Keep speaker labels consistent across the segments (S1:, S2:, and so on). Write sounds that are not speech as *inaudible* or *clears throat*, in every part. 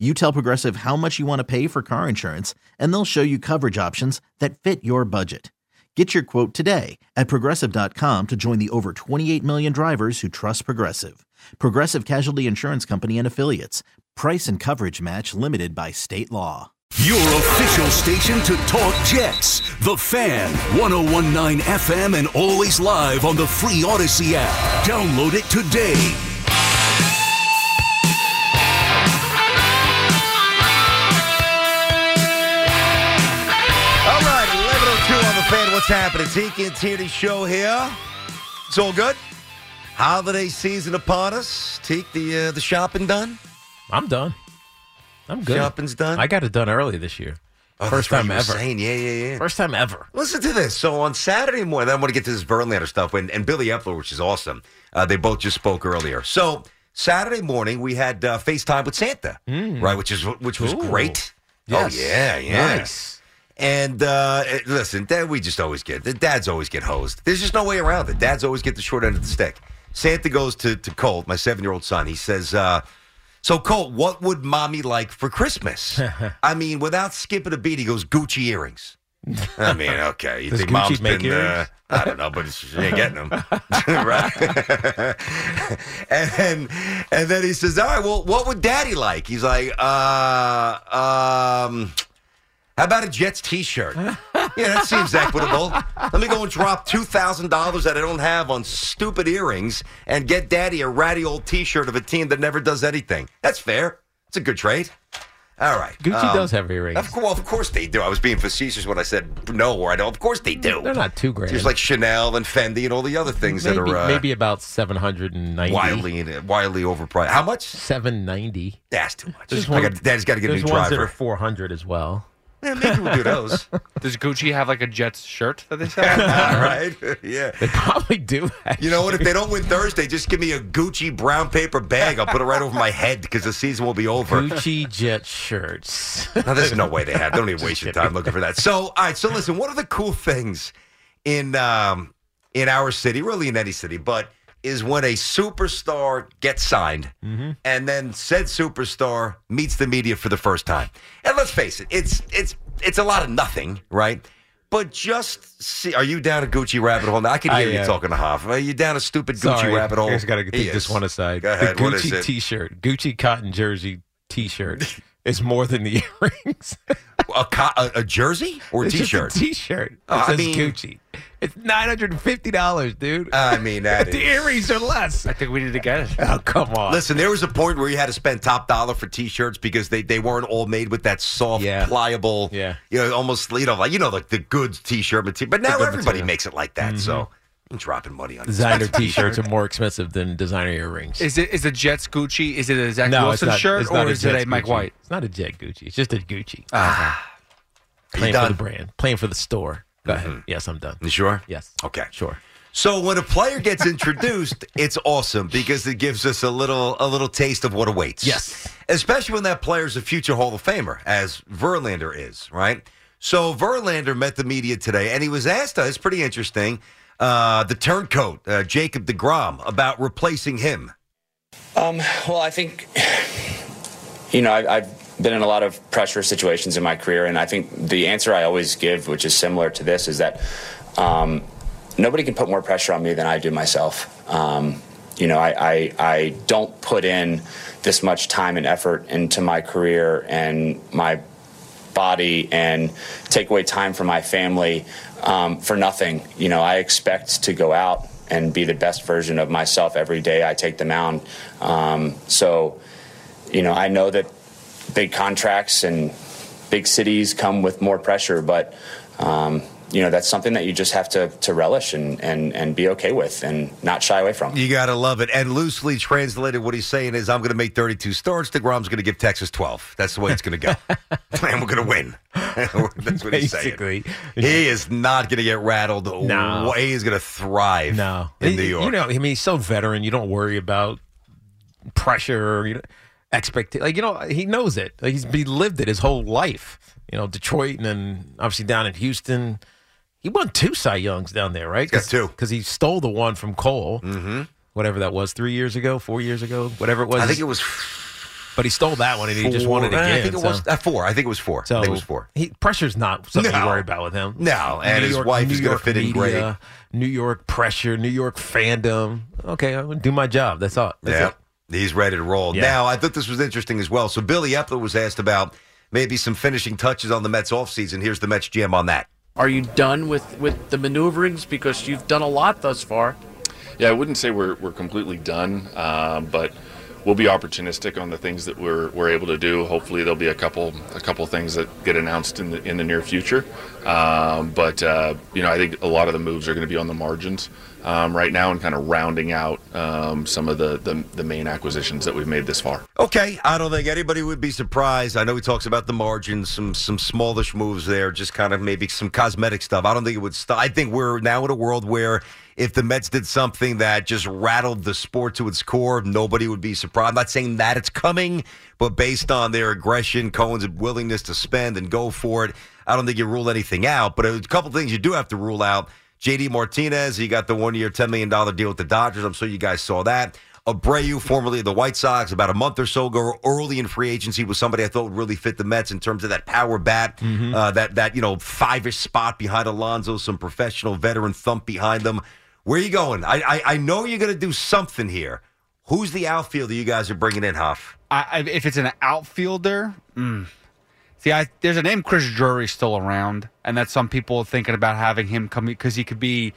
S1: You tell Progressive how much you want to pay for car insurance, and they'll show you coverage options that fit your budget. Get your quote today at progressive.com to join the over 28 million drivers who trust Progressive. Progressive Casualty Insurance Company and Affiliates. Price and coverage match limited by state law.
S2: Your official station to talk Jets. The Fan, 1019 FM, and always live on the free Audacy app. Download it today.
S3: What's happening? Tiki and Tierney show here. It's all good. Holiday season upon us. Teak, the uh, the shopping done?
S4: I'm done. I'm good.
S3: Shopping's done?
S4: I got it done early this year.
S3: Oh,
S4: First time ever.
S3: saying. Yeah, yeah, yeah.
S4: First time ever.
S3: Listen to this. So on Saturday morning, I want to get to this Verlander stuff, and, and Billy Eppler, which is awesome. Uh, they both just spoke earlier. So Saturday morning, we had uh, FaceTime with Santa, right? Which is which was
S4: Ooh.
S3: great.
S4: Yes.
S3: Oh yeah, yeah.
S4: Nice.
S3: And uh, eh, listen, Dad, we just always get the dads always get hosed. There's just no way around it. Dads always get the short end of the stick. Santa goes to to Colt, my seven year old son. He says, uh, "So Colt, what would mommy like for Christmas?" *laughs* I mean, without skipping a beat, he goes, "Gucci earrings." I *laughs* mean, okay, you
S4: Does
S3: think
S4: Gucci
S3: mom's been? Uh. I don't know, but she ain't getting them, *laughs* right? and then, and then he says, "All right, well, what would Daddy like?" He's like, "Uh, um." How about a Jets T-shirt? yeah, that seems equitable. Let me go and drop two thousand dollars that I don't have on stupid earrings, and get Daddy a ratty old T-shirt of a team that never does anything. That's fair. It's a good trade. All right.
S4: Gucci
S3: um,
S4: does have earrings.
S3: Of, course, well, of course they do. I was being facetious when I said no, or I don't. Of course they do.
S4: They're not too grand.
S3: Just like Chanel and Fendi and all the other things
S4: maybe,
S3: that are uh,
S4: maybe about seven hundred and ninety.
S3: wildly wildly overpriced. How much?
S4: seven ninety.
S3: That's too much.
S4: There's
S3: I got, Daddy's got to get a
S4: There's
S3: new
S4: ones that
S3: driver.
S4: are four hundred as well.
S3: Yeah, maybe we'll do those. *laughs*
S5: Does Gucci have like a Jets shirt that they sell? *laughs*
S3: All right. Yeah.
S4: They probably do.
S3: You know what? If they don't win Thursday, just give me a Gucci brown paper bag. I'll put it right over my head because the season will be over.
S4: Gucci jet shirts.
S3: Now, there's no way they have. Don't even waste your time looking for that. So, all right. So, listen. One of the cool things in um, in our city, really in any city, but is when a superstar gets signed, mm-hmm. and then said superstar meets the media for the first time. And let's face it, it's it's it's a lot of nothing, right? But just see, are you down a Gucci rabbit hole? Now I can hear
S4: I
S3: you
S4: am.
S3: talking to Hoff. Are you down a stupid Gucci
S4: Sorry,
S3: rabbit hole?
S4: I just got to take this one aside.
S3: Go ahead.
S4: The
S3: What is
S4: Gucci
S3: it?
S4: T-shirt, Gucci cotton jersey T-shirt *laughs* is more than the earrings.
S3: A, co- a, a jersey or a
S4: It's
S3: t-shirt?
S4: T-shirt. Oh, it
S3: Oh, I
S4: says
S3: mean-
S4: Gucci. It's nine hundred and fifty dollars, dude.
S3: I mean, that *laughs*
S4: the
S3: is-
S4: earrings are less.
S5: I think we need to get it.
S4: Oh come on.
S3: Listen, there was a point where you had to spend top dollar for T-shirts because they, they weren't all made with that soft,
S4: Yeah.
S3: pliable,
S4: Yeah.
S3: you know, almost you know like you know like the good T-shirt material. But now everybody
S4: material.
S3: makes it like that. So mm-hmm. I'm dropping money on
S4: designer *laughs* T-shirts are more expensive than designer earrings.
S5: Is it is a Jets Gucci? Is it a Zach
S4: no,
S5: Wilson
S4: it's not,
S5: shirt
S4: it's
S5: or is it a Mike
S4: Gucci.
S5: White?
S4: It's not a Jet Gucci. It's just a Gucci. Ah.
S3: Are you
S4: playing for the brand, playing for the store. Go ahead. Yes, I'm done.
S3: You sure?
S4: Yes.
S3: Okay.
S4: Sure.
S3: So when a player gets introduced, *laughs* it's awesome because it gives us a little a little taste of what awaits.
S4: Yes.
S3: Especially when that player's a future Hall of Famer, as Verlander is, right? So Verlander met the media today, and he was asked, uh, it's pretty interesting, uh, the turncoat, uh, Jacob DeGrom, about replacing him.
S6: Um, well, I think, you know, I, I've been in a lot of pressure situations in my career, and I think the answer I always give, which is similar to this, is that um, nobody can put more pressure on me than I do myself. Um, you know, I, I, I don't put in this much time and effort into my career and my body and take away time from my family um, for nothing. You know, I expect to go out and be the best version of myself every day I take the mound. Um, so, you know, I know that big contracts and big cities come with more pressure, but um, you know, that's something that you just have to, to relish and, and, and be okay with and not shy away from.
S3: You got to love it. And loosely translated, what he's saying is, I'm going to make 32 starts. DeGrom's going to give Texas 12. That's the way it's going to go. *laughs* and we're going to win. *laughs* That's what he's
S4: Basically.
S3: saying. He is not going to get rattled.
S4: No.
S3: He is going to thrive
S4: No,
S3: in
S4: He-
S3: New York.
S4: You know, I mean, he's so veteran. You don't worry about pressure or you know, expect. Like you know, he knows it. Like, he's he lived it his whole life. You know, Detroit and then obviously down in Houston. He won two Cy Youngs down there, right?
S3: got two.
S4: because he stole the one from Cole. Mm-hmm. Whatever that was, three years ago, four years ago, whatever it was.
S3: I think it was
S4: but he stole that one and he just
S3: four-
S4: won it
S3: eh,
S4: again.
S3: I think it
S4: so-
S3: was uh, four. I think it was four.
S4: So
S3: I think it was four.
S4: He, pressure's not something
S3: No.
S4: to worry about with him.
S3: No, and his wife is gonna fit in great.
S4: New York pressure, New York fandom. Okay, I'm gonna do my job. That's all. That's
S3: yeah.
S4: it.
S3: He's ready to roll.
S4: Yeah.
S3: Now, I thought this was interesting as well. So, Billy Eppler was asked about maybe some finishing touches on the Mets offseason. Here's the Mets GM on that.
S7: Are you done with, with the maneuverings because you've done a lot thus far?
S8: Yeah, I wouldn't say we're, we're completely done, um, but we'll be opportunistic on the things that we're, we're able to do. Hopefully, there'll be a couple a couple things that get announced in the in the near future. Um, but uh, you know, I think a lot of the moves are going to be on the margins um, right now and kind of rounding out um, some of the, the the main acquisitions that we've made this far.
S3: Okay, I don't think anybody would be surprised. I know he talks about the margins, some some smallish moves there, just kind of maybe some cosmetic stuff. I don't think it would stop. I think we're now in a world where if the Mets did something that just rattled the sport to its core, nobody would be surprised. I'm not saying that it's coming, but based on their aggression, Cohen's willingness to spend and go for it, I don't think you rule anything out. But a couple things you do have to rule out. JD Martinez, he got the one year, $10 million deal with the Dodgers. I'm sure you guys saw that. Abreu, formerly of the White Sox, about a month or so ago, early in free agency, was somebody I thought would really fit the Mets in terms of that power bat, uh, that that you know five-ish spot behind Alonso, some professional veteran thump behind them. Where are you going? I I, I know you're going to do something here. Who's the outfielder you guys are bringing in, Huff?
S5: I, I, if it's an outfielder, mm. See, I, there's a name Chris Drury still around, and that's some people are thinking about having him come because he could be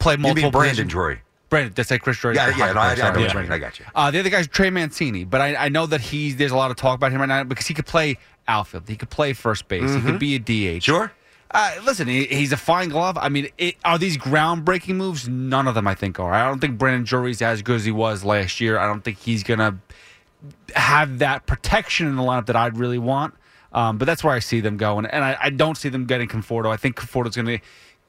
S5: play multiple.
S3: You mean Brandon
S5: positions.
S3: Drury?
S5: Brandon, that's like Chris Drury.
S3: Yeah, yeah, no, I- I know you I got you.
S5: Uh, the other guy's Trey Mancini, but I, I know that he's there's a lot of talk about him right now because he could play outfield, he could play first base, he could be a DH.
S3: Mm-hmm. Sure.
S5: Uh, listen, he, he's a fine glove. I mean, it, are these groundbreaking moves? None of them, I think, are. I don't think Brandon Drury's as good as he was last year. I don't think he's gonna have that protection in the lineup that I'd really want. Um, but that's where I see them going, and I, I don't see them getting Conforto. I think Conforto's going to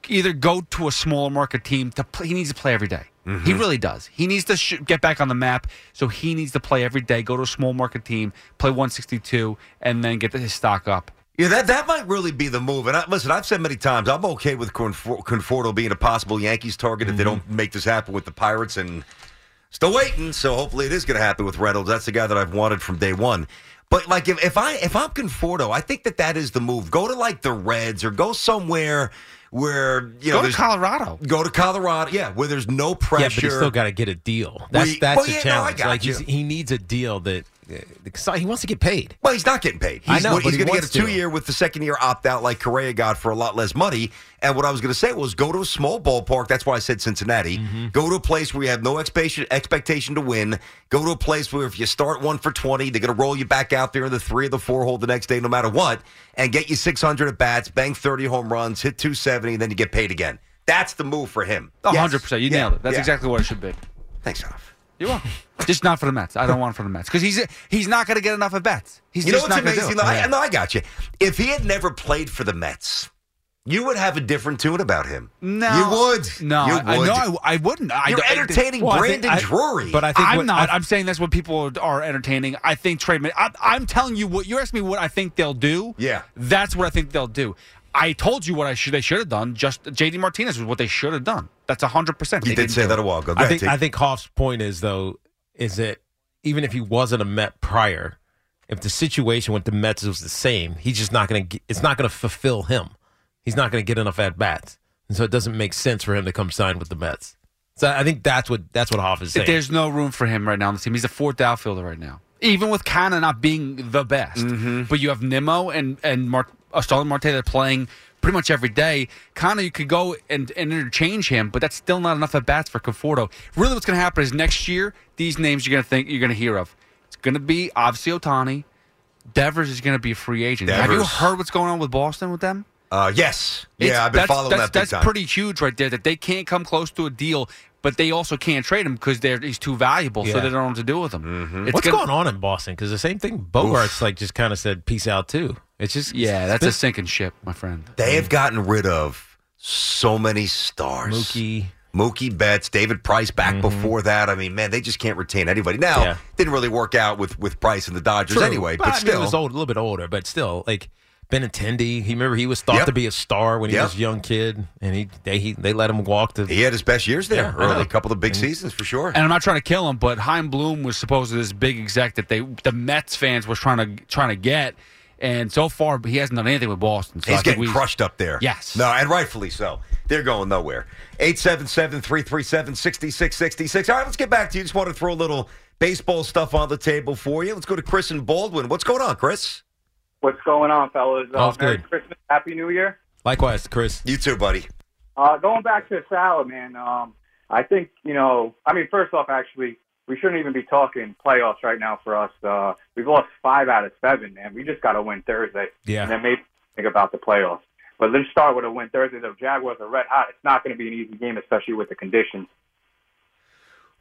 S5: either go to a smaller market team to play. He needs to play every day. He really does. He needs to sh- get back on the map, so he needs to play every day. Go to a small market team, play 162, and then get his stock up.
S3: Yeah, that that might really be the move. And I, listen, I've said many times, I'm okay with Conforto being a possible Yankees target if they don't make this happen with the Pirates. And still waiting, so hopefully it is going to happen with Reynolds. That's the guy that I've wanted from day one. But like, if, if I if I'm Conforto, I think that that is the move. Go to like the Reds or go somewhere where you know
S5: Go to Colorado.
S3: Go to Colorado, yeah, where there's no pressure.
S4: Yeah, but he's still got to get a deal. That's
S3: We-
S4: that's
S3: well,
S4: the
S3: yeah, no, I
S4: challenge.
S3: got
S4: like
S3: you.
S4: he's, he needs a deal that he wants to get paid.
S3: Well, he's not getting paid. He's,
S4: I know,
S3: he's
S4: he
S3: going to get a
S4: to.
S3: two year with the second year opt out like Correa got for a lot less money. And what I was going to say was go to a small ballpark. That's why I said Cincinnati.
S4: Mm-hmm.
S3: Go to a place where you have no expectation expectation to win. Go to a place where if you start one for 20, they're going to roll you back out there in the three or the four hole the next day, no matter what, and get you 600 at bats, bang 30 home runs, hit 270, and then you get paid again. That's the move for him.
S5: Hundred percent. You nailed it. That's
S3: yeah.
S5: exactly what it should be.
S3: Thanks, Huff.
S5: You're welcome. just not for the Mets. I don't want it for the Mets because he's he's not going to get enough at bats. He's
S3: You know what's
S5: not going to do
S3: amazing?
S5: it.
S3: though? I, no, I got you. If he had never played for the Mets, you would have a different tune about him.
S5: No,
S3: you would.
S5: No,
S3: you
S5: I,
S3: would.
S5: I, no, I, I wouldn't. I,
S3: You're
S5: I-
S3: entertaining
S4: Well, I think-
S3: Brandon
S4: I-
S3: Drury.
S4: But I think
S5: I'm
S4: what-
S5: not.
S4: I-
S5: I'm saying that's what people are entertaining. I think Trey. I, I'm telling you what you're asking me what I think they'll do.
S3: Yeah.
S5: that's what I think they'll do. I told you what I should. They should have done. Just JD Martinez was what they should have done. That's hundred percent.
S3: you did say that a while ago. Go
S4: I
S3: ahead,
S4: think
S3: T.
S4: I think Hoff's point is though is that even if he wasn't a Met prior, if the situation with the Mets was the same, he's just not going to. It's not going to fulfill him. He's not going to get enough at bats, and so it doesn't make sense for him to come sign with the Mets. So I think that's what that's what Hoff is saying.
S5: There's no room for him right now on the team. He's a fourth outfielder right now. Even with Canha not being the best,
S3: Mm-hmm.
S5: but you have Nimmo and and Mar- Starling Marte that are playing pretty much every day. Canha, you could go and, and interchange him, but that's still not enough at bats for Conforto. Really, what's going to happen is next year these names you're going to think you're going to hear of. It's going to be obviously Ohtani. Devers is going to be a free agent. Have you heard what's going on with Boston with them?
S3: Uh, yes.
S5: It's-
S3: Yeah, I've been
S5: that's,
S3: following
S5: that's,
S3: that big
S5: That's
S3: time.
S5: pretty huge right there. That they can't come close to a deal, but they also can't trade him because they're he's too valuable, so they don't know what to do with him.
S3: Mm-hmm.
S4: What's
S5: gonna-
S4: going on in Boston? Because the same thing, Bogaerts like just kind of said peace out too. It's just
S5: Yeah, that's
S4: it's
S5: a sinking ship, my friend.
S3: They have gotten rid of so many stars.
S4: Mookie.
S3: Mookie Betts, David Price back before that. I mean, man, they just can't retain anybody. Now,
S4: Mm-hmm. Yeah.
S3: didn't really work out with, with Price and the Dodgers
S4: True.
S3: anyway, but,
S4: I mean,
S3: still.
S4: he was old, a little bit older, but still, like Benintendi. He remember he was thought
S3: Yep.
S4: to be a star when he
S3: Yep.
S4: was a young kid, and he they he, they let him walk to.
S3: He had his best years there
S4: Yeah,
S3: early, a couple of big seasons for sure.
S5: And I'm not trying to kill him, but Chaim Bloom was supposed to this big exec that they the Mets fans was trying to trying to get, and so far he hasn't done anything with Boston. So
S3: He's
S5: think
S3: getting
S5: we-
S3: crushed up there.
S5: Yes.
S3: No, and rightfully so. They're going nowhere. 877 337 6666. All right, let's get back to you. Just want to throw a little baseball stuff on the table for you. Let's go to Chris and Baldwin. What's going on, Chris?
S9: What's going on, fellas?
S4: Oh, it's
S9: Merry
S4: good.
S9: Christmas, Happy New Year.
S4: Likewise, Chris.
S3: You too, buddy.
S9: Uh, going back to Saleh, man. Um, I think you know. I mean, first off, actually, we shouldn't even be talking playoffs right now for us. Uh, we've lost five out of seven, man. We just got to win Thursday,
S4: Yeah.
S9: and then maybe think about the playoffs. But let's start with a win Thursday. The Jaguars are red hot. It's not going to be an easy game, especially with the conditions.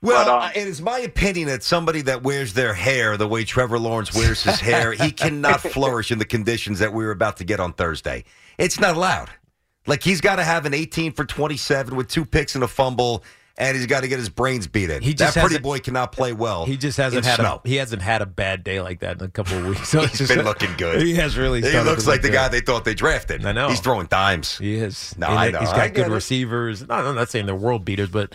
S3: Well,
S9: But, um,
S3: uh, it is my opinion that somebody that wears their hair the way Trevor Lawrence wears his hair, he *laughs* cannot flourish in the conditions that we were about to get on Thursday. It's not allowed. Like he's got to have an 18 for 27 with two picks and a fumble, and he's got to get his brains beat in.
S4: He just
S3: that pretty boy cannot play well.
S4: He just hasn't had
S3: snow.
S4: a he hasn't had a bad day like that in a couple of weeks. *laughs* So
S3: He's
S4: just-
S3: been looking good. *laughs*
S4: He has really.
S3: He looks like the
S4: good.
S3: guy they thought they drafted.
S4: I know.
S3: He's throwing dimes.
S4: He is.
S3: No,
S4: And
S3: I know.
S4: He's got good
S3: it.
S4: receivers. No, I'm not saying they're world beaters, but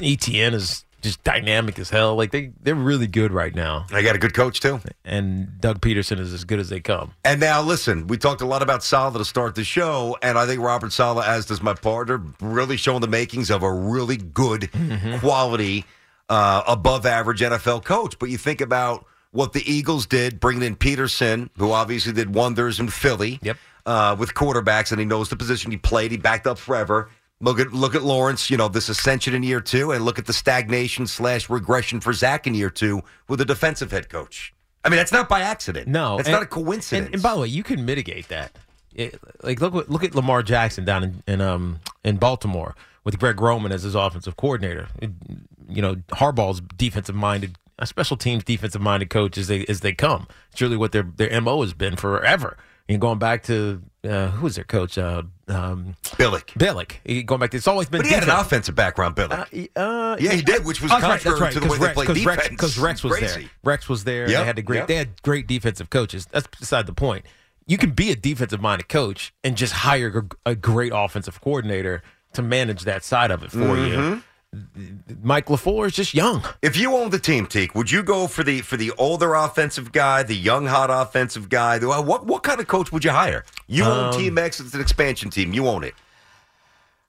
S4: Etienne is just dynamic as hell. Like they they're really good right now.
S3: I got a good coach too.
S4: And Doug Pederson is as good as they come.
S3: And now, listen, we talked a lot about Saleh to start the show, and I think Robert Saleh, as does my partner, really showing the makings of a really good,
S4: Mm-hmm.
S3: quality, uh, above average NFL coach. But you think about what the Eagles did, bringing in Pederson, who obviously did wonders in Philly
S4: Yep.
S3: uh, with quarterbacks, and he knows the position he played. He backed up forever. Look at look at Lawrence, you know, this ascension in year two, and look at the stagnation slash regression for Zach in year two with a defensive head coach. I mean, that's not by accident.
S4: No,
S3: it's not a coincidence.
S4: And, and by the way, you can mitigate that. It- like look look at Lamar Jackson down in, in um in Baltimore with Greg Roman as his offensive coordinator. It- you know, Harbaugh's defensive minded, a special teams defensive minded coach as they as they come. It's really what their their mo has been forever. And going back to uh, who was their coach? Uh, um,
S3: Billick.
S4: Billick. He- Going back, to, it's always been.
S3: But he had an offensive background, Billy.
S4: Uh, uh,
S3: yeah, he did, which was
S4: Oh,
S3: contrary
S4: right,
S3: to the way
S4: right,
S3: they played defense.
S4: Rex, because Rex was
S3: Crazy.
S4: there. Rex was there.
S3: Yep,
S4: They had the great.
S3: yep.
S4: They had great defensive coaches. That's beside the point. You can be a defensive minded coach and just hire a, a great offensive coordinator to manage that side of it for
S3: Mm-hmm.
S4: you. Mike LaFleur is just young.
S3: If you owned the team, Teak, would you go for the for the older offensive guy, the young hot offensive guy? What what kind of coach would you hire? You own
S4: Um,
S3: Team X. It's an expansion team. You own it.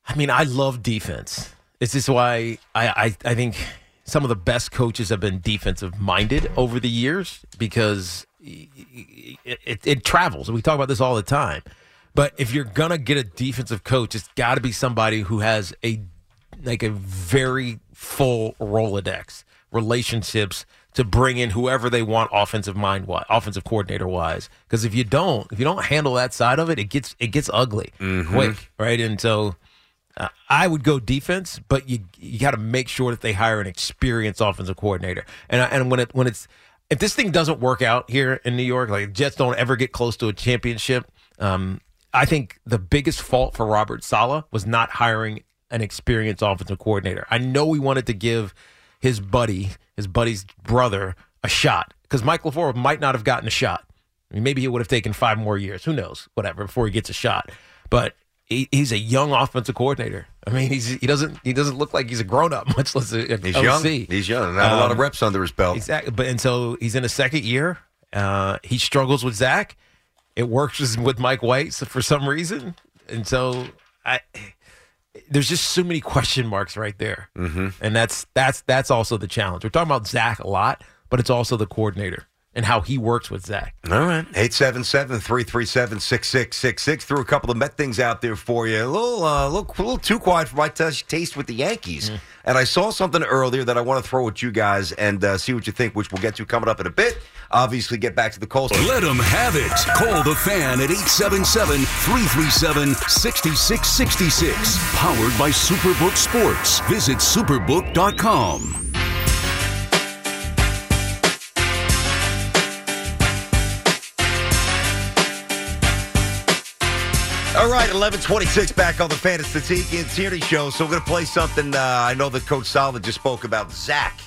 S4: I mean, I love defense. This is why I, I, I think some of the best coaches have been defensive minded over the years because it, it, it travels. We talk about this all the time. But if you're gonna get a defensive coach, it's got to be somebody who has a like a very full Rolodex relationships to bring in whoever they want offensive mind wise, offensive coordinator wise. Because if you don't, if you don't handle that side of it, it gets it gets ugly quick, right? And so uh, I would go defense, but you you got to make sure that they hire an experienced offensive coordinator. And I- and when it when it's if this thing doesn't work out here in New York, like Jets don't ever get close to a championship, um, I think the biggest fault for Robert Saleh was not hiring an experienced offensive coordinator. I know he wanted to give his buddy, his buddy's brother, a shot because Mike LaFleur might not have gotten a shot. I mean, maybe he would have taken five more years. Who knows? Whatever before he gets a shot. But he, he's a young offensive coordinator. I mean, he's he doesn't he doesn't look like he's a grown up, *laughs* much less a, a
S3: He's
S4: OC.
S3: young. He's young. Not a lot of
S4: Um,
S3: reps under his belt.
S4: Exactly. But and so he's in a second year. Uh, he struggles with Zach. It works with- *laughs* with Mike White so for some reason, and so I. There's just so many question marks right there, mm-hmm. and that's that's that's also the challenge. We're talking about Zach a lot, but it's also the coordinator. And how he works with Zach.
S3: All right. 877 337 6666. Threw a couple of Met things out there for you. A little, uh, little, a little too quiet for my t- taste with the Yankees. And I saw something earlier that I want to throw at you guys and uh, see what you think, which we'll get to coming up in a bit. Obviously, get back to the Colts.
S2: Let them have it. Call the fan at 877 337 6666. Powered by Superbook Sports. Visit superbook.com.
S3: All right, 1126 back on the Fantasy Tiki and Tierney show. So we're going to play something. Uh, I know that Coach Saleh just spoke about Zach.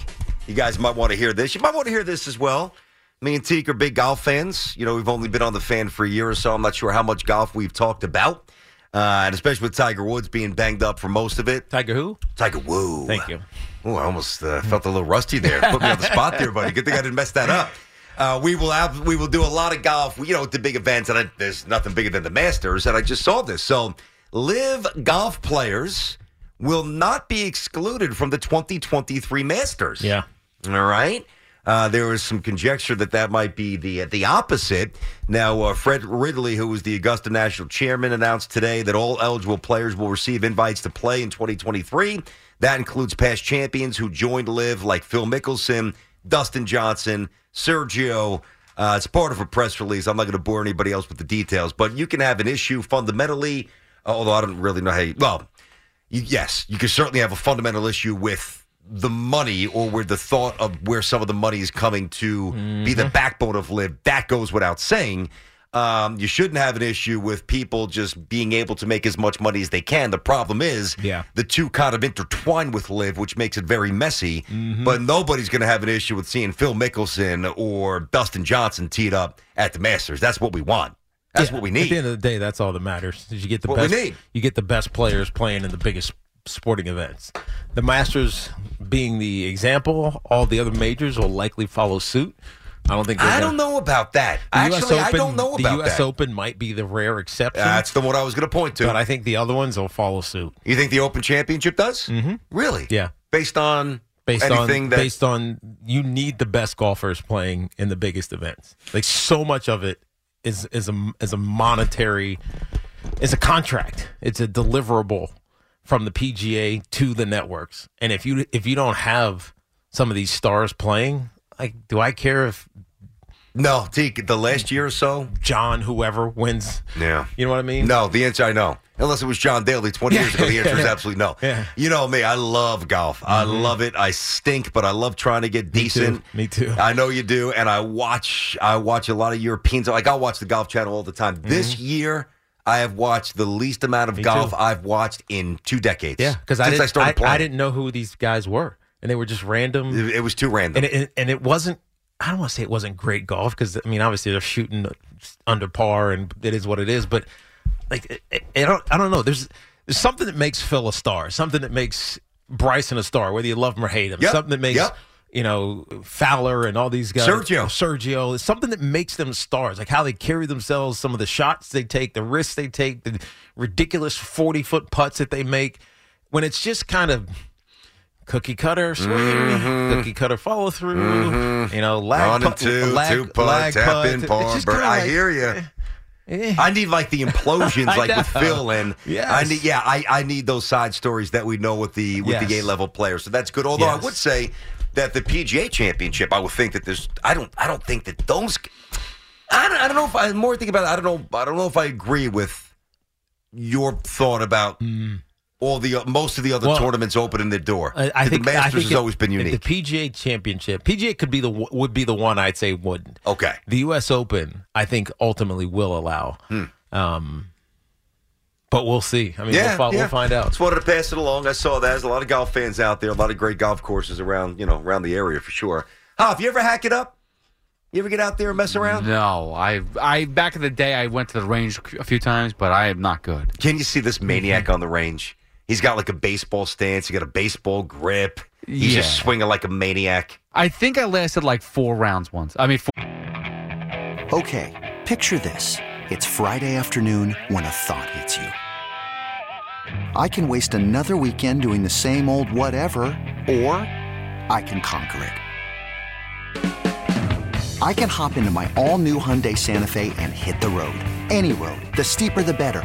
S3: You guys might want to hear this. You might want to hear this as well. Me and Teak are big golf fans. You know, we've only been on the fan for a year or so. I'm not sure how much golf we've talked about. Uh, and especially with Tiger Woods being banged up for most of it.
S4: Tiger who?
S3: Tiger Woo.
S4: Thank you.
S3: Oh, I almost uh, felt a little rusty there. Put me on the spot there, buddy. Good thing I didn't mess that up. Uh, we will have we will do a lot of golf. You know, the big events, and I, there's nothing bigger than the Masters. And I just saw this. So, LIV golf players will not be excluded from the 2023 Masters.
S4: Yeah.
S3: All right. Uh, there was some conjecture that that might be the the opposite. Now, uh, Fred Ridley, who was the Augusta National Chairman, announced today that all eligible players will receive invites to play in 2023. That includes past champions who joined LIV, like Phil Mickelson, Dustin Johnson, Sergio. Uh, it's part of a press release. I'm not going to bore anybody else with the details, but you can have an issue fundamentally. Although I don't really know how. You, well, you, yes, you can certainly have a fundamental issue with the money or with the thought of where some of the money is coming to be the backbone of LIV. That goes without saying. Um, you shouldn't have an issue with people just being able to make as much money as they can. The problem is
S4: Yeah.
S3: the two kind of intertwine with LIV, which makes it very messy. But nobody's going to have an issue with seeing Phil Mickelson or Dustin Johnson teed up at the Masters. That's what we want. That's
S4: Yeah,
S3: what we need.
S4: At the end of the day, that's all that matters. Is you get the
S3: What we
S4: best.
S3: need.
S4: You get the best players playing in the biggest sporting events. The Masters being the example, all the other majors will likely follow suit. I don't think.
S3: I don't know about that.
S4: The
S3: Actually,
S4: Open,
S3: I don't know about that.
S4: the U.S.
S3: that.
S4: Open might be the rare exception,
S3: That's the one I was going to point to.
S4: but I think the other ones will follow suit.
S3: you think the Open Championship does? Mm-hmm. Really?
S4: Yeah.
S3: Based on
S4: Based
S3: anything
S4: on
S3: that
S4: based on you need the best golfers playing in the biggest events. Like so much of it is is a is a monetary is a contract. It's a deliverable from the PGA to the networks. And if you if you don't have some of these stars playing, like do I care if
S3: no, Teak, the last year or so.
S4: John whoever wins?
S3: Yeah.
S4: You know what I mean?
S3: No, the answer I know. Unless it was John Daly 20 years ago, the *laughs* answer is absolutely no.
S4: Yeah. Mm-hmm.
S3: You know me, I love golf. I love it. I stink, but I love trying to get
S4: Me
S3: decent.
S4: too. Me too.
S3: I know you do, and I watch. I watch a lot of Europeans. Like I watch the Golf Channel all the time. This year, I have watched the least amount of
S4: Mm-hmm. Me
S3: golf
S4: too.
S3: I've watched in two decades.
S4: Yeah, because I
S3: since I started
S4: I,
S3: playing.
S4: I didn't know who these guys were, and they were just random.
S3: It, it was too random.
S4: and it, and it wasn't. I don't want to say it wasn't great golf because I mean obviously they're shooting under par and it is what it is. But like it, it, I don't I don't know. There's there's something that makes Phil a star. Something that makes Bryson a star, whether you love him or hate him.
S3: Yep,
S4: Something that makes
S3: yep.
S4: you know Fowler and all these guys.
S3: Sergio.
S4: Sergio. It's something that makes them stars. Like how they carry themselves, some of the shots they take, the risks they take, the ridiculous forty foot putts that they make. When it's just kind of cookie cutter swing, cookie cutter follow through, you know, lag,
S3: Mm-hmm.
S4: Putt-
S3: two,
S4: lag,
S3: two putt,
S4: lag
S3: tap
S4: putt.
S3: in, par,
S4: just
S3: I
S4: like,
S3: hear you.
S4: eh.
S3: I need like the implosions, *laughs* like with
S4: know.
S3: Phil, and
S4: Yes.
S3: I need yeah, I, I need those side stories that we know with the with the A level players. So that's good. Although I would say that the PGA Championship, I would think that there's I don't I don't think that those. I don't, I don't know if I more think about it. I don't know. I don't know if I agree with your thought about all the most of the other
S4: Hmm. Well,
S3: tournaments opening their door.
S4: I, I
S3: the
S4: think
S3: Masters
S4: I think
S3: has
S4: it-
S3: always been unique.
S4: The PGA Championship, PGA could be the would be the one I'd say wouldn't.
S3: okay.
S4: The U.S. Open, I think, ultimately will allow. Um, but we'll see. I mean,
S3: Yeah,
S4: we'll, fi-
S3: yeah.
S4: we'll find out.
S3: Just wanted to pass it along. I saw that. There's a lot of golf fans out there. A lot of great golf courses around, you know, around the area for sure. Hoff, you ever hack it up? You ever get out there and mess around?
S5: No, I I back in the day I went to the range a few times, but I am not good.
S3: Can you see this maniac on the range? He's got like a baseball stance. He got a baseball grip. He's just swinging like a maniac.
S5: I think I lasted like four rounds once. I mean, four,
S10: Okay, picture this. It's Friday afternoon when a thought hits you. I can waste another weekend doing the same old whatever, or I can conquer it. I can hop into my all new Hyundai Santa Fe and hit the road. Any road. The steeper, the better.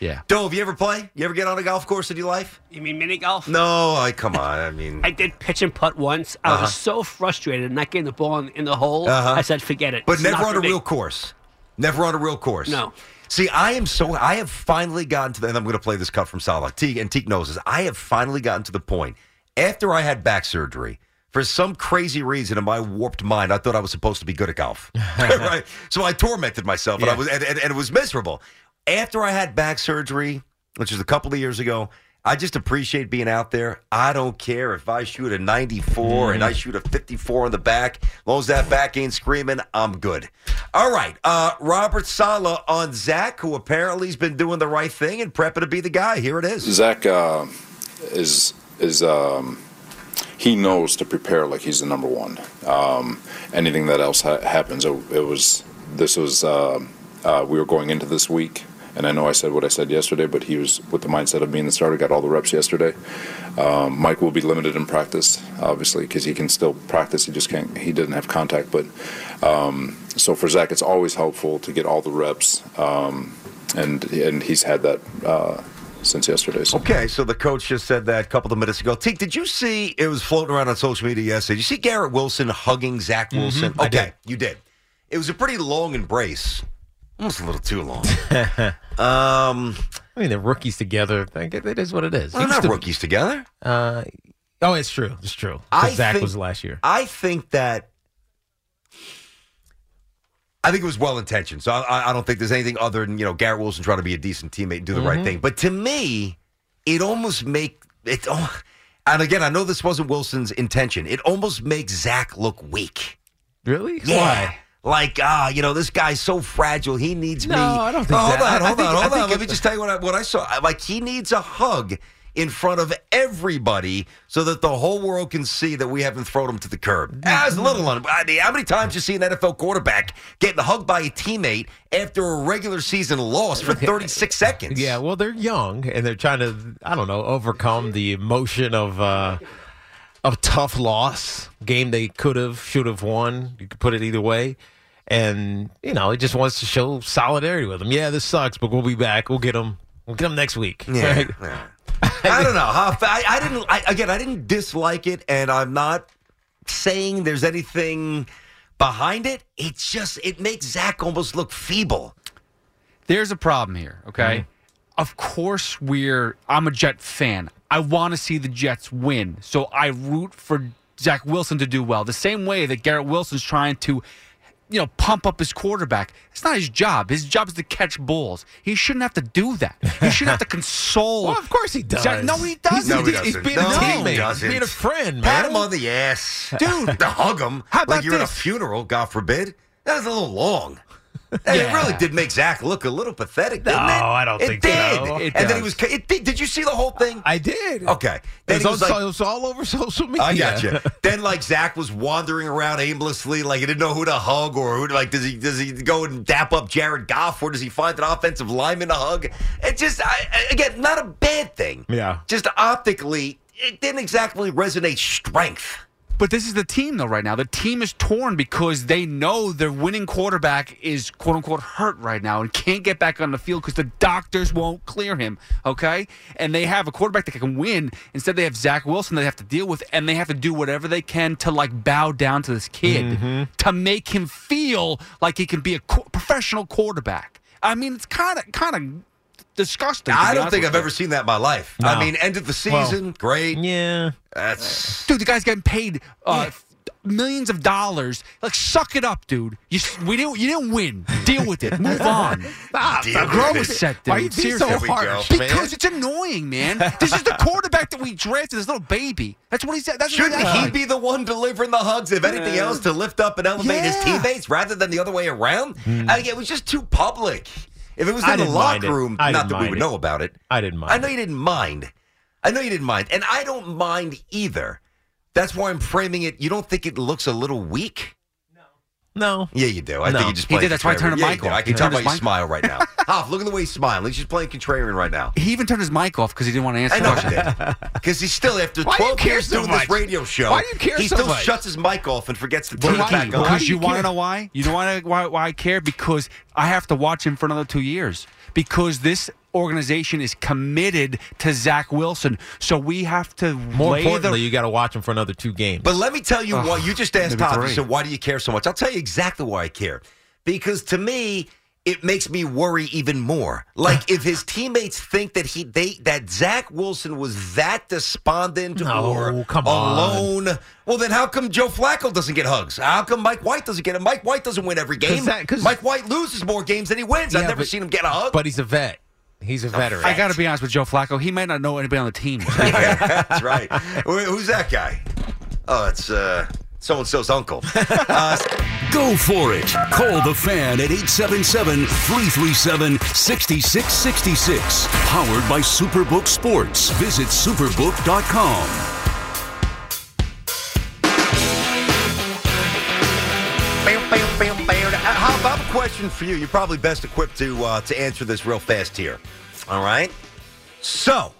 S3: Holes.
S5: Yeah.
S3: Dove, you ever play? You ever get on a golf course in your life?
S11: You mean mini golf?
S3: No, I come on. I mean,
S11: I did pitch and putt once. I
S3: Uh-huh.
S11: was so frustrated not getting the ball in, in the hole.
S3: Uh-huh.
S11: I said, forget it.
S3: but
S11: It's
S3: never on a
S11: me.
S3: real course. Never on a real course.
S11: No.
S3: See, I am so. I have finally gotten to the. And I'm going to play this cut from Saleh. Teague and Teague knows this. I have finally gotten to the point after I had back surgery. For some crazy reason in my warped mind, I thought I was supposed to be good at golf. *laughs* *laughs* right? So I tormented myself, and I was, and, and, and it was miserable. After I had back surgery, which was a couple of years ago, I just appreciate being out there. I don't care if I shoot a 94 and I shoot a 54 in the back. As long as that back ain't screaming, I'm good. All right. Uh, Robert Saleh on Zach, who apparently has been doing the right thing and prepping to be the guy. Here it is.
S12: Zach uh, is is um, he knows to prepare like he's the number one. Um, anything that else ha- happens, it, it was this was uh, uh, we were going into this week, and I know I said what I said yesterday, but he was with the mindset of being the starter, got all the reps yesterday. Um, Mike will be limited in practice, obviously, because he can still practice. He just can't. He doesn't have contact, but um, so for Zach, it's always helpful to get all the reps, um, and and he's had that. Uh, since yesterday. So.
S3: Okay, so the coach just said that a couple of minutes ago. Teak, did you see it was floating around on social media yesterday? Did you see Garrett Wilson hugging Zach Wilson?
S4: I
S3: okay,
S4: did.
S3: you did. It was a pretty long embrace. Almost a little too long. *laughs* um,
S4: I mean, they're rookies together. It is what it is.
S3: well,
S4: He
S3: not
S4: to-
S3: rookies together.
S4: Uh, oh, it's true. It's true.
S3: I
S4: Zach
S3: think-
S4: was last year.
S3: I think that. I think it was well intentioned. So I, I don't think there's anything other than you know Garrett Wilson trying to be a decent teammate and do the right
S4: Mhm.
S3: thing. But to me, it almost make it. Oh, and again, I know this wasn't Wilson's intention. It almost makes Zach look weak.
S4: Really?
S3: Yeah.
S4: Why?
S3: Like ah, you know, this guy's so fragile. He needs
S4: No,
S3: me.
S4: I don't think
S3: Oh, hold
S4: that.
S3: On, hold
S4: think-
S3: on, hold on. Let
S4: it-
S3: me just tell you what I, what I saw. Like he needs a hug in front of everybody so that the whole world can see that we haven't thrown him to the curb. As a little one. I mean, how many times you see an NFL quarterback getting hugged by a teammate after a regular season loss for *laughs* 36 seconds?
S4: Yeah, well, they're young and they're trying to, I don't know, overcome the emotion of uh, of tough loss game they could have, should have won. You could put it either way, and you know, it just wants to show solidarity with them. Yeah, this sucks, but we'll be back. We'll get them. We'll get them next week.
S3: Yeah.
S4: Right?
S3: yeah. I don't know. Huh? I, I didn't. I, again, I didn't dislike it, and I'm not saying there's anything behind it. It's just it makes Zach almost look feeble.
S5: There's a problem here, okay? Mm-hmm. Of course, we're. I'm a Jet fan. I want to see the Jets win, so I root for Zach Wilson to do well. The same way that Garrett Wilson's trying to you know, pump up his quarterback. It's not his job. His job is to catch balls. He shouldn't have to do that. He shouldn't have to *laughs* console.
S4: Well, of course he does.
S5: Zach- No, he doesn't.
S3: No, he
S4: He's- he's
S3: doesn't.
S4: being a
S3: no,
S4: teammate.
S3: He doesn't.
S4: Being a friend,
S3: Pat him on the ass.
S5: Dude.
S3: to *laughs* hug him
S5: How
S3: like
S5: about
S3: you're at a funeral, God forbid. That was a little long. And it really did make Zach look a little pathetic, didn't
S4: No,
S3: it?
S4: I don't
S3: it
S4: think
S3: did.
S4: so.
S5: It
S3: and then he was. It did, did you see the whole thing?
S4: I did.
S3: Okay. Then
S4: It's
S3: he was
S4: all,
S3: like,
S4: it was all over *laughs* social media.
S3: I got you. then like Zach was wandering around aimlessly, like he didn't know who to hug or who. to- Like does he does he go and dap up Jared Goff or does he find an offensive lineman to hug? It just I- again not a bad thing.
S4: Yeah.
S3: Just optically, it didn't exactly resonate strength.
S5: But this is the team, though, right now. The team is torn because they know their winning quarterback is quote unquote hurt right now and can't get back on the field because the doctors won't clear him. Okay? And they have a quarterback that can win. Instead, they have Zach Wilson they have to deal with, and they have to do whatever they can to like bow down to this kid mm-hmm. to make him feel like he can be a qu- professional quarterback. I mean, it's kind of kind of disgusting.
S3: I don't think I've ever seen that in my life.
S4: No.
S3: I mean, end of the season, great.
S4: Yeah.
S3: That's
S5: dude. The guy's getting paid uh, millions of dollars. Like, suck it up, dude. You we didn't you didn't win. Deal with it. Move *laughs* on.
S4: Stop.
S3: Deal
S5: Grow a set, dude.
S4: Why you being so
S5: Seriously.
S3: There we
S4: harsh,
S3: go.
S5: Because it's annoying, man. This is the quarterback that we drafted. This little baby. That's what he said. That's
S3: Shouldn't he be the one delivering the hugs, if anything else, to lift up and elevate his teammates rather than the other way around? Hmm. Uh, I think it was just too public. If it was in the locker room, not that we would
S4: it.
S3: know about it.
S4: I didn't mind
S3: I know you didn't mind. I know you didn't mind. And I don't mind either. That's why I'm framing it. You don't think it looks a little weak?
S4: No.
S3: Yeah, you do. I
S4: No.
S3: think you just
S5: He did. That's why I turned
S3: contrarian.
S5: the
S3: Yeah,
S5: mic off.
S3: I
S5: He
S3: can tell
S5: turned
S3: by
S5: his
S3: your
S5: mic
S3: smile right now. Hoff, look at the way he's smiling. He's just playing contrarian right now.
S5: He even turned his mic off because he didn't want to answer.
S3: I know
S5: the
S3: he
S5: question.
S3: did. *laughs* Because he's still, after
S4: Why do you
S3: 12
S4: care
S3: years
S4: so
S3: doing
S4: much?
S3: this radio show,
S4: Why do you care
S3: he
S4: so
S3: still
S4: much?
S3: shuts his mic off and forgets to turn it
S5: Why?
S3: back on.
S5: Because you
S4: you
S5: want to know why? You know why, why why I care? Because I have to watch him for another two years. Because this organization is committed to Zach Wilson, so we have to
S4: More
S5: lay
S4: importantly,
S5: the.
S4: you got to watch him for another two games.
S3: But let me tell you
S5: Ugh,
S3: why. You just asked Todd. You said, why do you care so much? I'll tell you exactly why I care. Because to me, it makes me worry even more. Like if his teammates think that he they that Zach Wilson was that despondent
S4: No,
S3: or
S4: come on.
S3: alone, well then how come Joe Flacco doesn't get hugs? How come Mike White doesn't get it? Mike White doesn't win every game.
S4: 'Cause that- 'cause-
S3: Mike White loses more games than he wins. I've never
S4: but-
S3: seen him get a hug.
S4: but he's a vet. He's a veteran.
S5: I got to be honest with Joe Flacco. He might not know anybody on the team. *laughs*
S3: That's right. Who's that guy? Oh, it's uh, so and so's uncle. *laughs* Uh,
S2: Go for it. Call the fan at 877 337 6666. Powered by Superbook Sports. Visit superbook.com.
S3: Bam, bam, bam, bam. Uh, How about a question for you? You're probably best equipped to uh, to answer this real fast here. All right. So,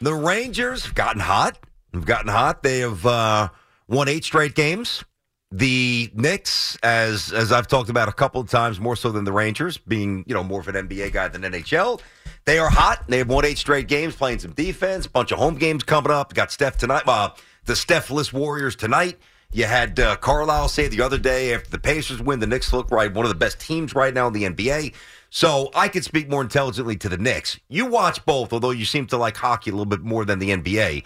S3: the Rangers have gotten hot. Have gotten hot. They have uh, won eight straight games. The Knicks, as as I've talked about a couple of times, more so than the Rangers, being you know more of an NBA guy than NHL. They are hot. They have won eight straight games, playing some defense. Bunch of home games coming up. Got Steph tonight. Uh, the Stephless Warriors tonight. You had uh, Carlisle say the other day after the Pacers win, the Knicks look right, one of the best teams right now in the NBA. So I could speak more intelligently to the Knicks. You watch both, although you seem to like hockey a little bit more than the NBA.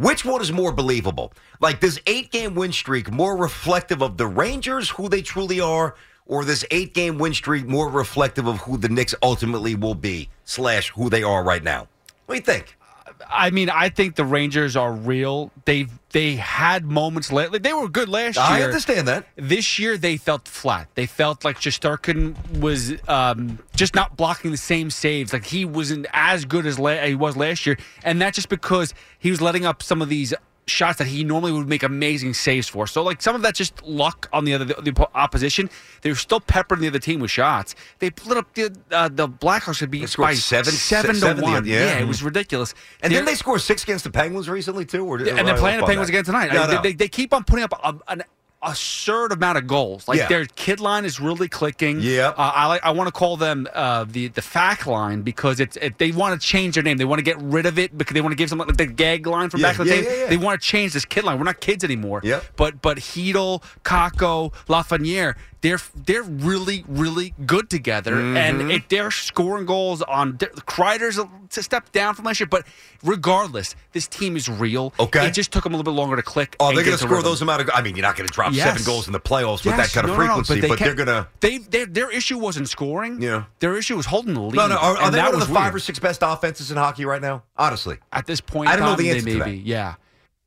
S3: Which one is more believable? Like this eight game win streak more reflective of the Rangers, who they truly are, or this eight game win streak more reflective of who the Knicks ultimately will be, slash who they are right now? What do you think?
S5: I mean, I think the Rangers are real. They've they had moments lately. They were good last year.
S3: I understand that.
S5: This year they felt flat. They felt like Shesterkin was um, just not blocking the same saves. Like he wasn't as good as la- he was last year, and that's just because he was letting up some of these shots that he normally would make amazing saves for. So like some of that's just luck on the other the, the opposition. They were still peppering the other team with shots. They lit up the uh, the Blackhawks should be
S3: scored
S5: by
S3: seven-
S5: seven to
S3: seven
S5: one.
S3: other- yeah.
S5: it was ridiculous.
S3: And
S5: They're-
S3: then they scored six against the Penguins recently too, or
S5: and they're playing the Penguins again tonight.
S3: No,
S5: I- they,
S3: no.
S5: They, they keep on putting up a, an absurd amount of goals. Like
S3: Yeah.
S5: their kid line is really clicking.
S3: Yeah,
S5: Uh, I like. I want to call them uh, the the fact line because it's it, they want to change their name. They want to get rid of it because they want to give them like the gag line from
S3: Yeah,
S5: back in the
S3: yeah,
S5: day.
S3: yeah, yeah.
S5: They want to change this kid line. We're not kids anymore.
S3: Yep.
S5: But but Chytil, Kakko, Lafreniere, they're they're really really good together, and
S3: Mhm.
S5: it, they're scoring goals on. Kreider's a, step down from last year, but regardless, this team is real.
S3: Okay.
S5: it just took them a little bit longer to click.
S3: Oh, they're going to score
S5: rhythm.
S3: those amount of. I mean, you're not going to drop
S5: Yes.
S3: seven goals in the playoffs with that
S5: Yes,
S3: kind of
S5: no, no, no,
S3: frequency,
S5: they
S3: but, they're going to.
S5: They their their issue wasn't scoring.
S3: Yeah.
S5: their issue was holding the lead.
S3: No, no. Are, are they one of the five
S5: weird.
S3: or six best offenses in hockey right now? Honestly,
S5: at this point.
S3: I don't know the answer to that.
S5: be, Yeah,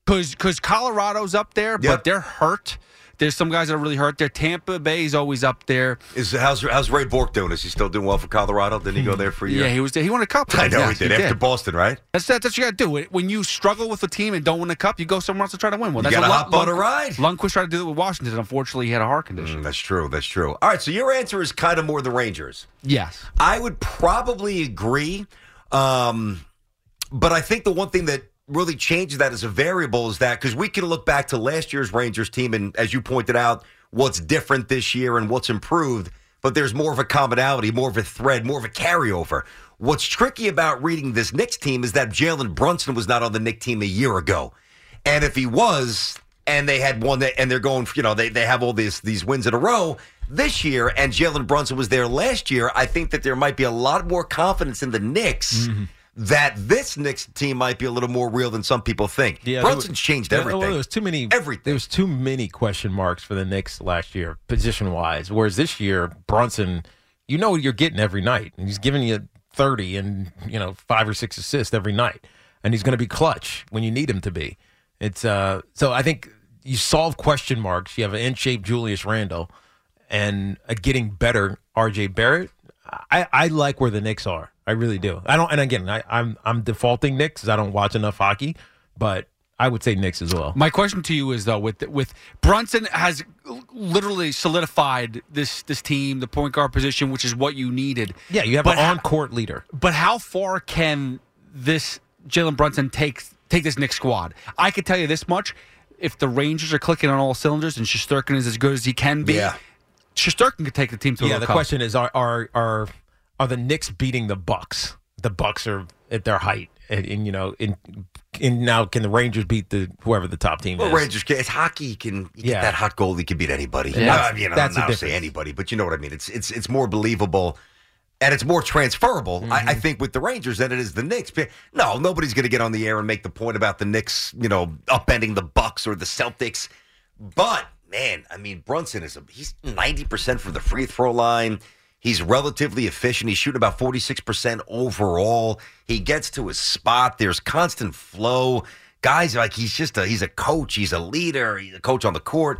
S5: because Colorado's up there, but they're hurt. There's some guys that are really hurt. There, Tampa Bay's always up there.
S3: Is how's how's Ray Bourque doing? Is he still doing well for Colorado? Didn't he go there for a year?
S5: Yeah, he was. He won a cup.
S3: I know
S5: Yes,
S3: he did after Boston, right?
S5: That's that, that's what you got to do. When you struggle with a team and don't win a cup, you go somewhere else to try to win. Well,
S3: You
S5: that's
S3: gotta
S5: what
S3: hop on a ride.
S5: Lundqvist tried to do it with Washington. Unfortunately, he had a heart condition.
S3: Mm, that's true. That's true. All right. So your answer is kind of more the Rangers.
S5: Yes.
S3: I would probably agree. Um, but I think the one thing that really changes that as a variable is that because we can look back to last year's Rangers team, and as you pointed out, what's different this year and what's improved, but there's more of a commonality, more of a thread, more of a carryover. What's tricky about reading this Knicks team is that Jalen Brunson was not on the Knicks team a year ago. And if he was, and they had one that, and they're going, you know, they, they have all these these wins in a row this year, and Jalen Brunson was there last year, I think that there might be a lot more confidence in the Knicks mm-hmm. That this Knicks team might be a little more real than some people think.
S4: Yeah,
S3: Brunson's
S4: was-
S3: changed everything.
S4: Well, there was too many.
S3: Everything.
S4: There was too many question marks for the Knicks last year, position wise. Whereas this year, Brunson, you know what you're getting every night, and he's giving you thirty and you know five or six assists every night, and he's going to be clutch when you need him to be. It's uh, so I think you solve question marks. You have an in-shape Julius Randle, and a getting better R.J. Barrett. I, I like where the Knicks are. I really do. I don't. And again, I, I'm I'm defaulting Knicks because I don't watch enough hockey, but I would say Knicks as well.
S5: My question to you is though, with with Brunson has literally solidified this this team, the point guard position, which is what you needed.
S4: Yeah, you have
S5: But
S4: an on-court leader.
S5: But how far can this Jalen Brunson take take this Knicks squad? I could tell you this much: if the Rangers are clicking on all cylinders and Shesterkin is as good as he can be,
S3: Yeah.
S5: Shesterkin could take the team to
S4: yeah, the
S5: Cup.
S4: question is: Are are are are the Knicks beating the Bucks? The Bucks are at their height, and, and, you know, in in now can the Rangers beat the whoever the top team
S3: Well,
S4: is?
S3: Rangers, it's hockey. You can you
S4: Yeah.
S3: get that hot goal. You can beat anybody.
S4: Yeah.
S3: I mean,
S4: That's
S3: I
S4: the
S3: don't say anybody, but you know what I mean. It's it's it's more believable, and it's more transferable. I,
S4: Mm-hmm.
S3: I think with the Rangers than it is the Knicks. No, nobody's going to get on the air and make the point about the Knicks, you know, upending the Bucks or the Celtics. But man, I mean, Brunson is a he's ninety percent from the free throw line. He's relatively efficient. He's shooting about 46% overall. He gets to his spot. There's constant flow. Guys, like he's just a he's a coach. He's a leader. He's a coach on the court.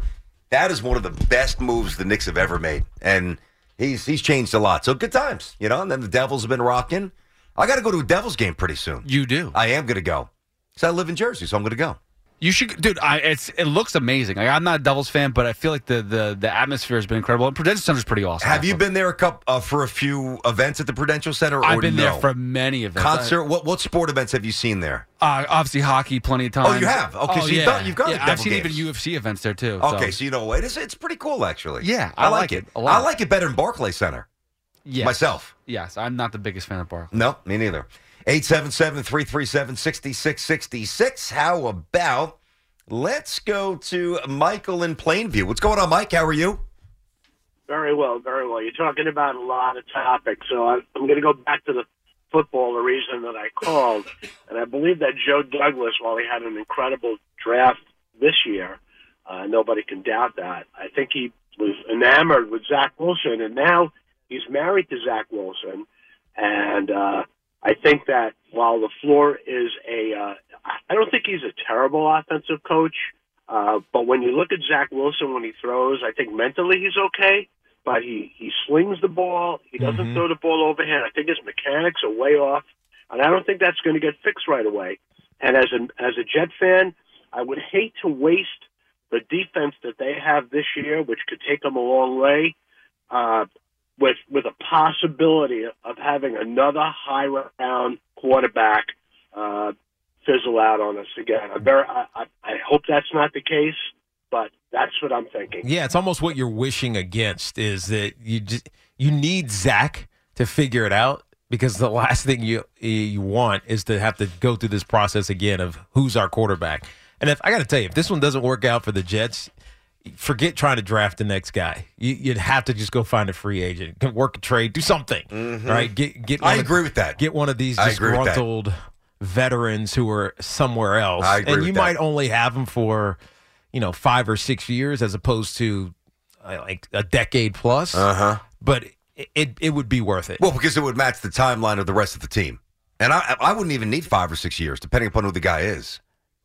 S3: That is one of the best moves the Knicks have ever made. And he's he's changed a lot. So good times, you know, and then the Devils have been rocking. I got to go to a Devils game pretty soon.
S5: You do.
S3: I am going to go. So I live in Jersey, so I'm going to go.
S5: You should, dude. I it's it looks amazing. Like, I'm not a Devils fan, but I feel like the the the atmosphere has been incredible. And Prudential Center's pretty awesome.
S3: Have you been there a couple uh, for a few events at the Prudential Center? Or
S5: I've been there for many events.
S3: concert. What what sport events have you seen there?
S5: Uh, obviously, hockey, plenty of times.
S3: Oh, you have? Okay, so you've
S5: yeah.
S3: done- you've got.
S5: yeah, I've seen
S3: games.
S5: even UFC events there too. so-
S3: Okay, so you know what? It's it's pretty cool actually.
S5: Yeah,
S3: I,
S5: I
S3: like
S5: like
S3: it.
S5: it.
S3: I like it better than Barclay Center.
S5: Yes.
S3: Myself.
S5: Yes, I'm not the biggest fan of Barkley.
S3: No, me neither. 877-337-6666. How about let's go to Michael in Plainview. What's going on, Mike? How are you?
S13: Very well, very well. You're talking about a lot of topics, so I'm, I'm going to go back to the football, the reason that I called. And I believe that Joe Douglas, while he had an incredible draft this year, uh, nobody can doubt that. I think he was enamored with Zach Wilson, and now he's married to Zach Wilson. And uh, I think that while the floor is a, uh, I don't think he's a terrible offensive coach. Uh, but when you look at Zach Wilson when he throws, I think mentally he's okay. But he he slings the ball. He doesn't
S14: Mhm.
S13: throw the ball overhand. I think his mechanics are way off, and I don't think that's going to get fixed right away. And as a as a Jet fan, I would hate to waste the defense that they have this year, which could take them a long way, uh, with with a possibility of having another high round quarterback uh, fizzle out on us again. I'm very, I, I, hope that's not the case, but that's what I'm thinking.
S4: Yeah, it's almost what you're wishing against is that you just you need Zach to figure it out because the last thing you you want is to have to go through this process again of who's our quarterback. And if I got to tell you, if this one doesn't work out for the Jets, forget trying to draft the next guy. You, you'd have to just go find a free agent, work a trade, do something.
S3: Mhm.
S4: Right? Get get.
S3: I
S4: one of-
S3: agree with that.
S4: Get one of these
S3: agree that.
S4: disgruntled veterans who are somewhere else,
S3: agree
S4: and you
S3: that.
S4: might only have them for you know five or six years as opposed to uh, like a decade plus.
S3: Uh huh.
S4: But it, it it would be worth it.
S3: Well, because it would match the timeline of the rest of the team. And I, I wouldn't even need five or six years, depending upon who the guy is.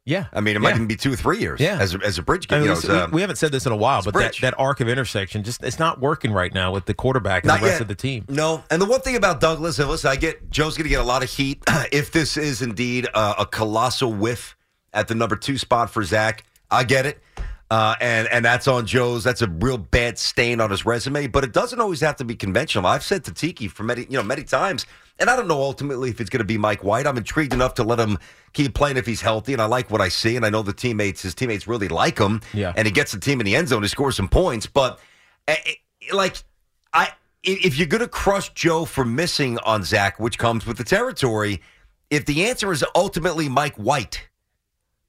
S4: Yeah.
S3: I mean, it might
S4: Yeah.
S3: even be two or three years
S4: Yeah.
S3: as, a, as a bridge
S4: I mean,
S3: You know,
S4: we,
S3: um,
S4: we haven't said this in a while, but that, that arc of intersection just it's not working right now with the quarterback and
S3: Not
S4: the rest
S3: yet.
S4: of the team.
S3: No, and the one thing about Douglas, and listen, I get Joe's going to get a lot of heat *clears throat* if this is indeed a, a colossal whiff at the number two spot for Zach. I get it, uh, and and that's on Joe's. That's a real bad stain on his resume, but it doesn't always have to be conventional. I've said to Tiki for many, you know, many times, and I don't know ultimately if it's going to be Mike White. I'm intrigued enough to let him keep playing if he's healthy, and I like what I see, and I know the teammates, his teammates really like him.
S4: Yeah.
S3: and he gets the team in the end zone, he scores some points, but. eh, eh, Like I, if you're going to crush Joe for missing on Zach, which comes with the territory, if the answer is ultimately Mike White,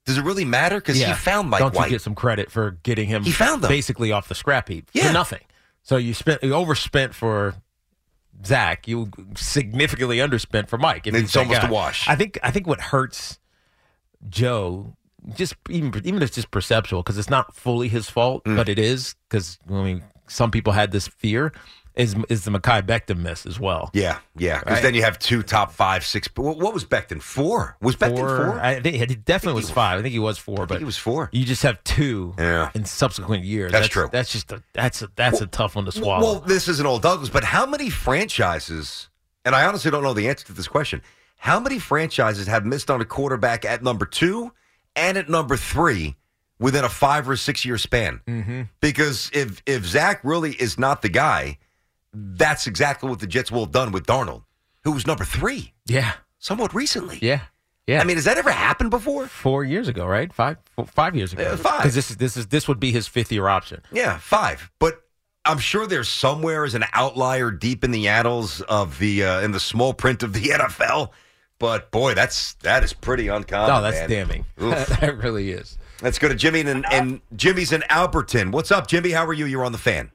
S3: does it really matter? Because he found Mike
S4: Don't
S3: White.
S4: you get some credit for getting him?
S3: He found them.
S4: basically off the scrap heap
S3: Yeah.
S4: for nothing. So you spent you overspent for Zach. You significantly underspent for Mike. if
S3: It's almost a wash.
S4: I think. I think what hurts Joe, just even even if it's just perceptual, because it's not fully his fault,
S3: Mm.
S4: but it is because I mean some people had this fear. Is is the Mekhi Becton miss as well?
S3: yeah, yeah. Because
S4: Right.
S3: then you have two top five, six. What, was Becton? Four? Was Becton four?
S4: I think he definitely was five. I think he was four, but
S3: he was four.
S4: You just have two
S3: Yeah.
S4: in subsequent years.
S3: That's true.
S4: That's just a that's a that's a tough one to swallow.
S3: Well, this isn't old Douglas, but how many franchises, and I honestly don't know the answer to this question, how many franchises have missed on a quarterback at number two and at number three within a five or six year span?
S4: mm-hmm.
S3: Because if if Zach really is not the guy, that's exactly what the Jets will have done with Darnold, who was number three
S4: Yeah,
S3: somewhat recently.
S4: yeah, yeah.
S3: I mean, has that ever happened before?
S4: four years ago, right? Five, four, five years ago.
S3: Yeah, five.
S4: Because this is this is this would be his fifth year option.
S3: Yeah, five. But I'm sure there's somewhere as an outlier deep in the annals of the uh, in the small print of the *laughs* NFL. But boy, that's that is pretty uncommon.
S4: oh, that's
S3: man.
S4: damning. *laughs* That really is.
S3: Let's go to Jimmy and, and Jimmy's in Albertson. What's up, Jimmy? How are you? You're on the fan.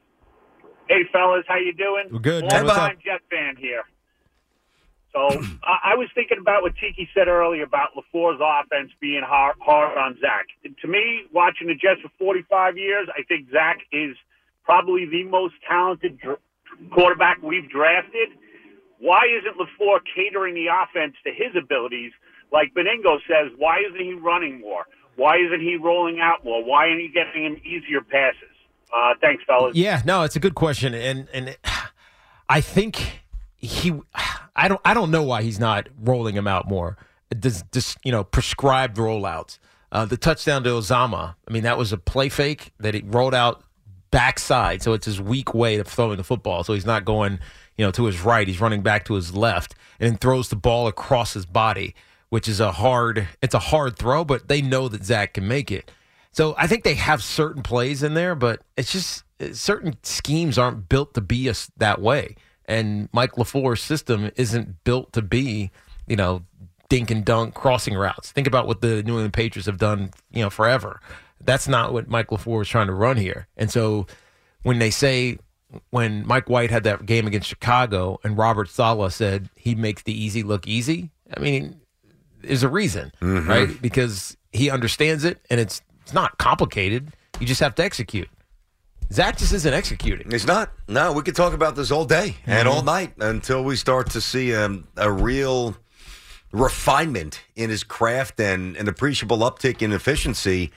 S14: Hey, fellas, how you doing?
S4: We're good.
S14: Long time Jet fan here. So *clears throat* I, I was thinking about what Tiki said earlier about LaFleur's offense being hard, hard on Zach. To me, watching the Jets for 45 years, I think Zach is probably the most talented dr- quarterback we've drafted. Why isn't LaFleur catering the offense to his abilities? Like Benigno says, why isn't he running more? Why isn't he rolling out more? Why aren't he getting him easier passes? Uh, thanks, fellas.
S4: Yeah, no, it's a good question, and and I think he, I don't, I don't know why he's not rolling him out more. Does, does you know prescribed rollouts? Uh, the touchdown to Uzomah. I mean, that was a play fake that he rolled out backside, so it's his weak way of throwing the football. So he's not going, you know, to his right. He's running back to his left, and throws the ball across his body, which is a hard. It's a hard throw, but they know that Zach can make it. So I think they have certain plays in there, but it's just certain schemes aren't built to be us that way. And Mike LaFleur's system isn't built to be, you know, dink and dunk crossing routes. Think about what the New England Patriots have done, you know, forever. That's not what Mike LaFleur is trying to run here. And so when they say when Mike White had that game against Chicago and Robert Saleh said he makes the easy look easy, I mean, there's a reason,
S3: Mhm.
S4: right? Because he understands it and it's it's not complicated. You just have to execute. Zach just isn't executing.
S3: It's not. No, we could talk about this all day and
S4: Mhm.
S3: all night until we start to see um, a real refinement in his craft and an appreciable uptick in efficiency.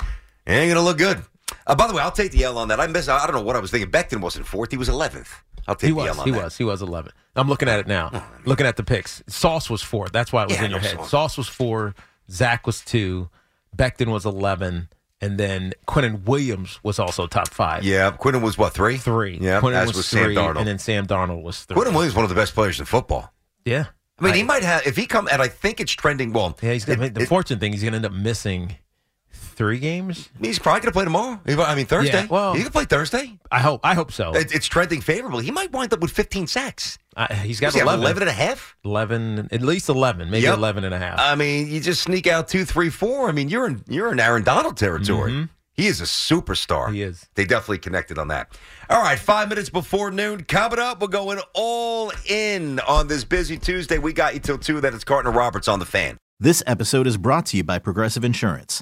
S3: It ain't gonna look good. Uh, by the way, I'll take the L on that. I miss. I don't know what I was thinking. Becton wasn't fourth; he was eleventh. I'll take
S4: He
S3: the
S4: was.
S3: L on
S4: He
S3: that.
S4: was. He was 11. I'm looking at it now. looking at the picks. Sauce was four. That's why it was
S3: Yeah,
S4: in your head.
S3: Sauce.
S4: Sauce was four. Zach was two. Becton was 11. And then Quinnen Williams was also top five.
S3: Yeah, Quinnen was what three?
S4: Three.
S3: Yeah,
S4: Quinnen
S3: as
S4: was,
S3: was
S4: three.
S3: Sam Darnold.
S4: And then Sam Darnold was three.
S3: Quinnen Williams, one of the best players in football.
S4: Yeah.
S3: I mean, he might have if he come, and I think it's trending. Well,
S4: Yeah, he's gonna,
S3: it-
S4: the
S3: it-
S4: fortunate thing, he's going to end up missing three games.
S3: he's probably going to play tomorrow. I mean, Thursday.
S4: Yeah, well-
S3: he can play Thursday.
S4: I hope. I hope so.
S3: It- it's trending favorably. He might wind up with 15 sacks.
S4: Uh, he's got
S3: Does he
S4: 11.
S3: 11 and a half?
S4: 11, at least 11, maybe
S3: Yep.
S4: 11 and a half.
S3: I mean, you just sneak out two, three, four. I mean, you're in you're in Aaron Donald territory.
S4: Mhm.
S3: He is a superstar. He is. They definitely connected on that. All right, five minutes before noon. Coming up, we're going all in on this busy Tuesday. We got you till two. That is Carton Roberts on the fan.
S1: This episode is brought to you by Progressive Insurance.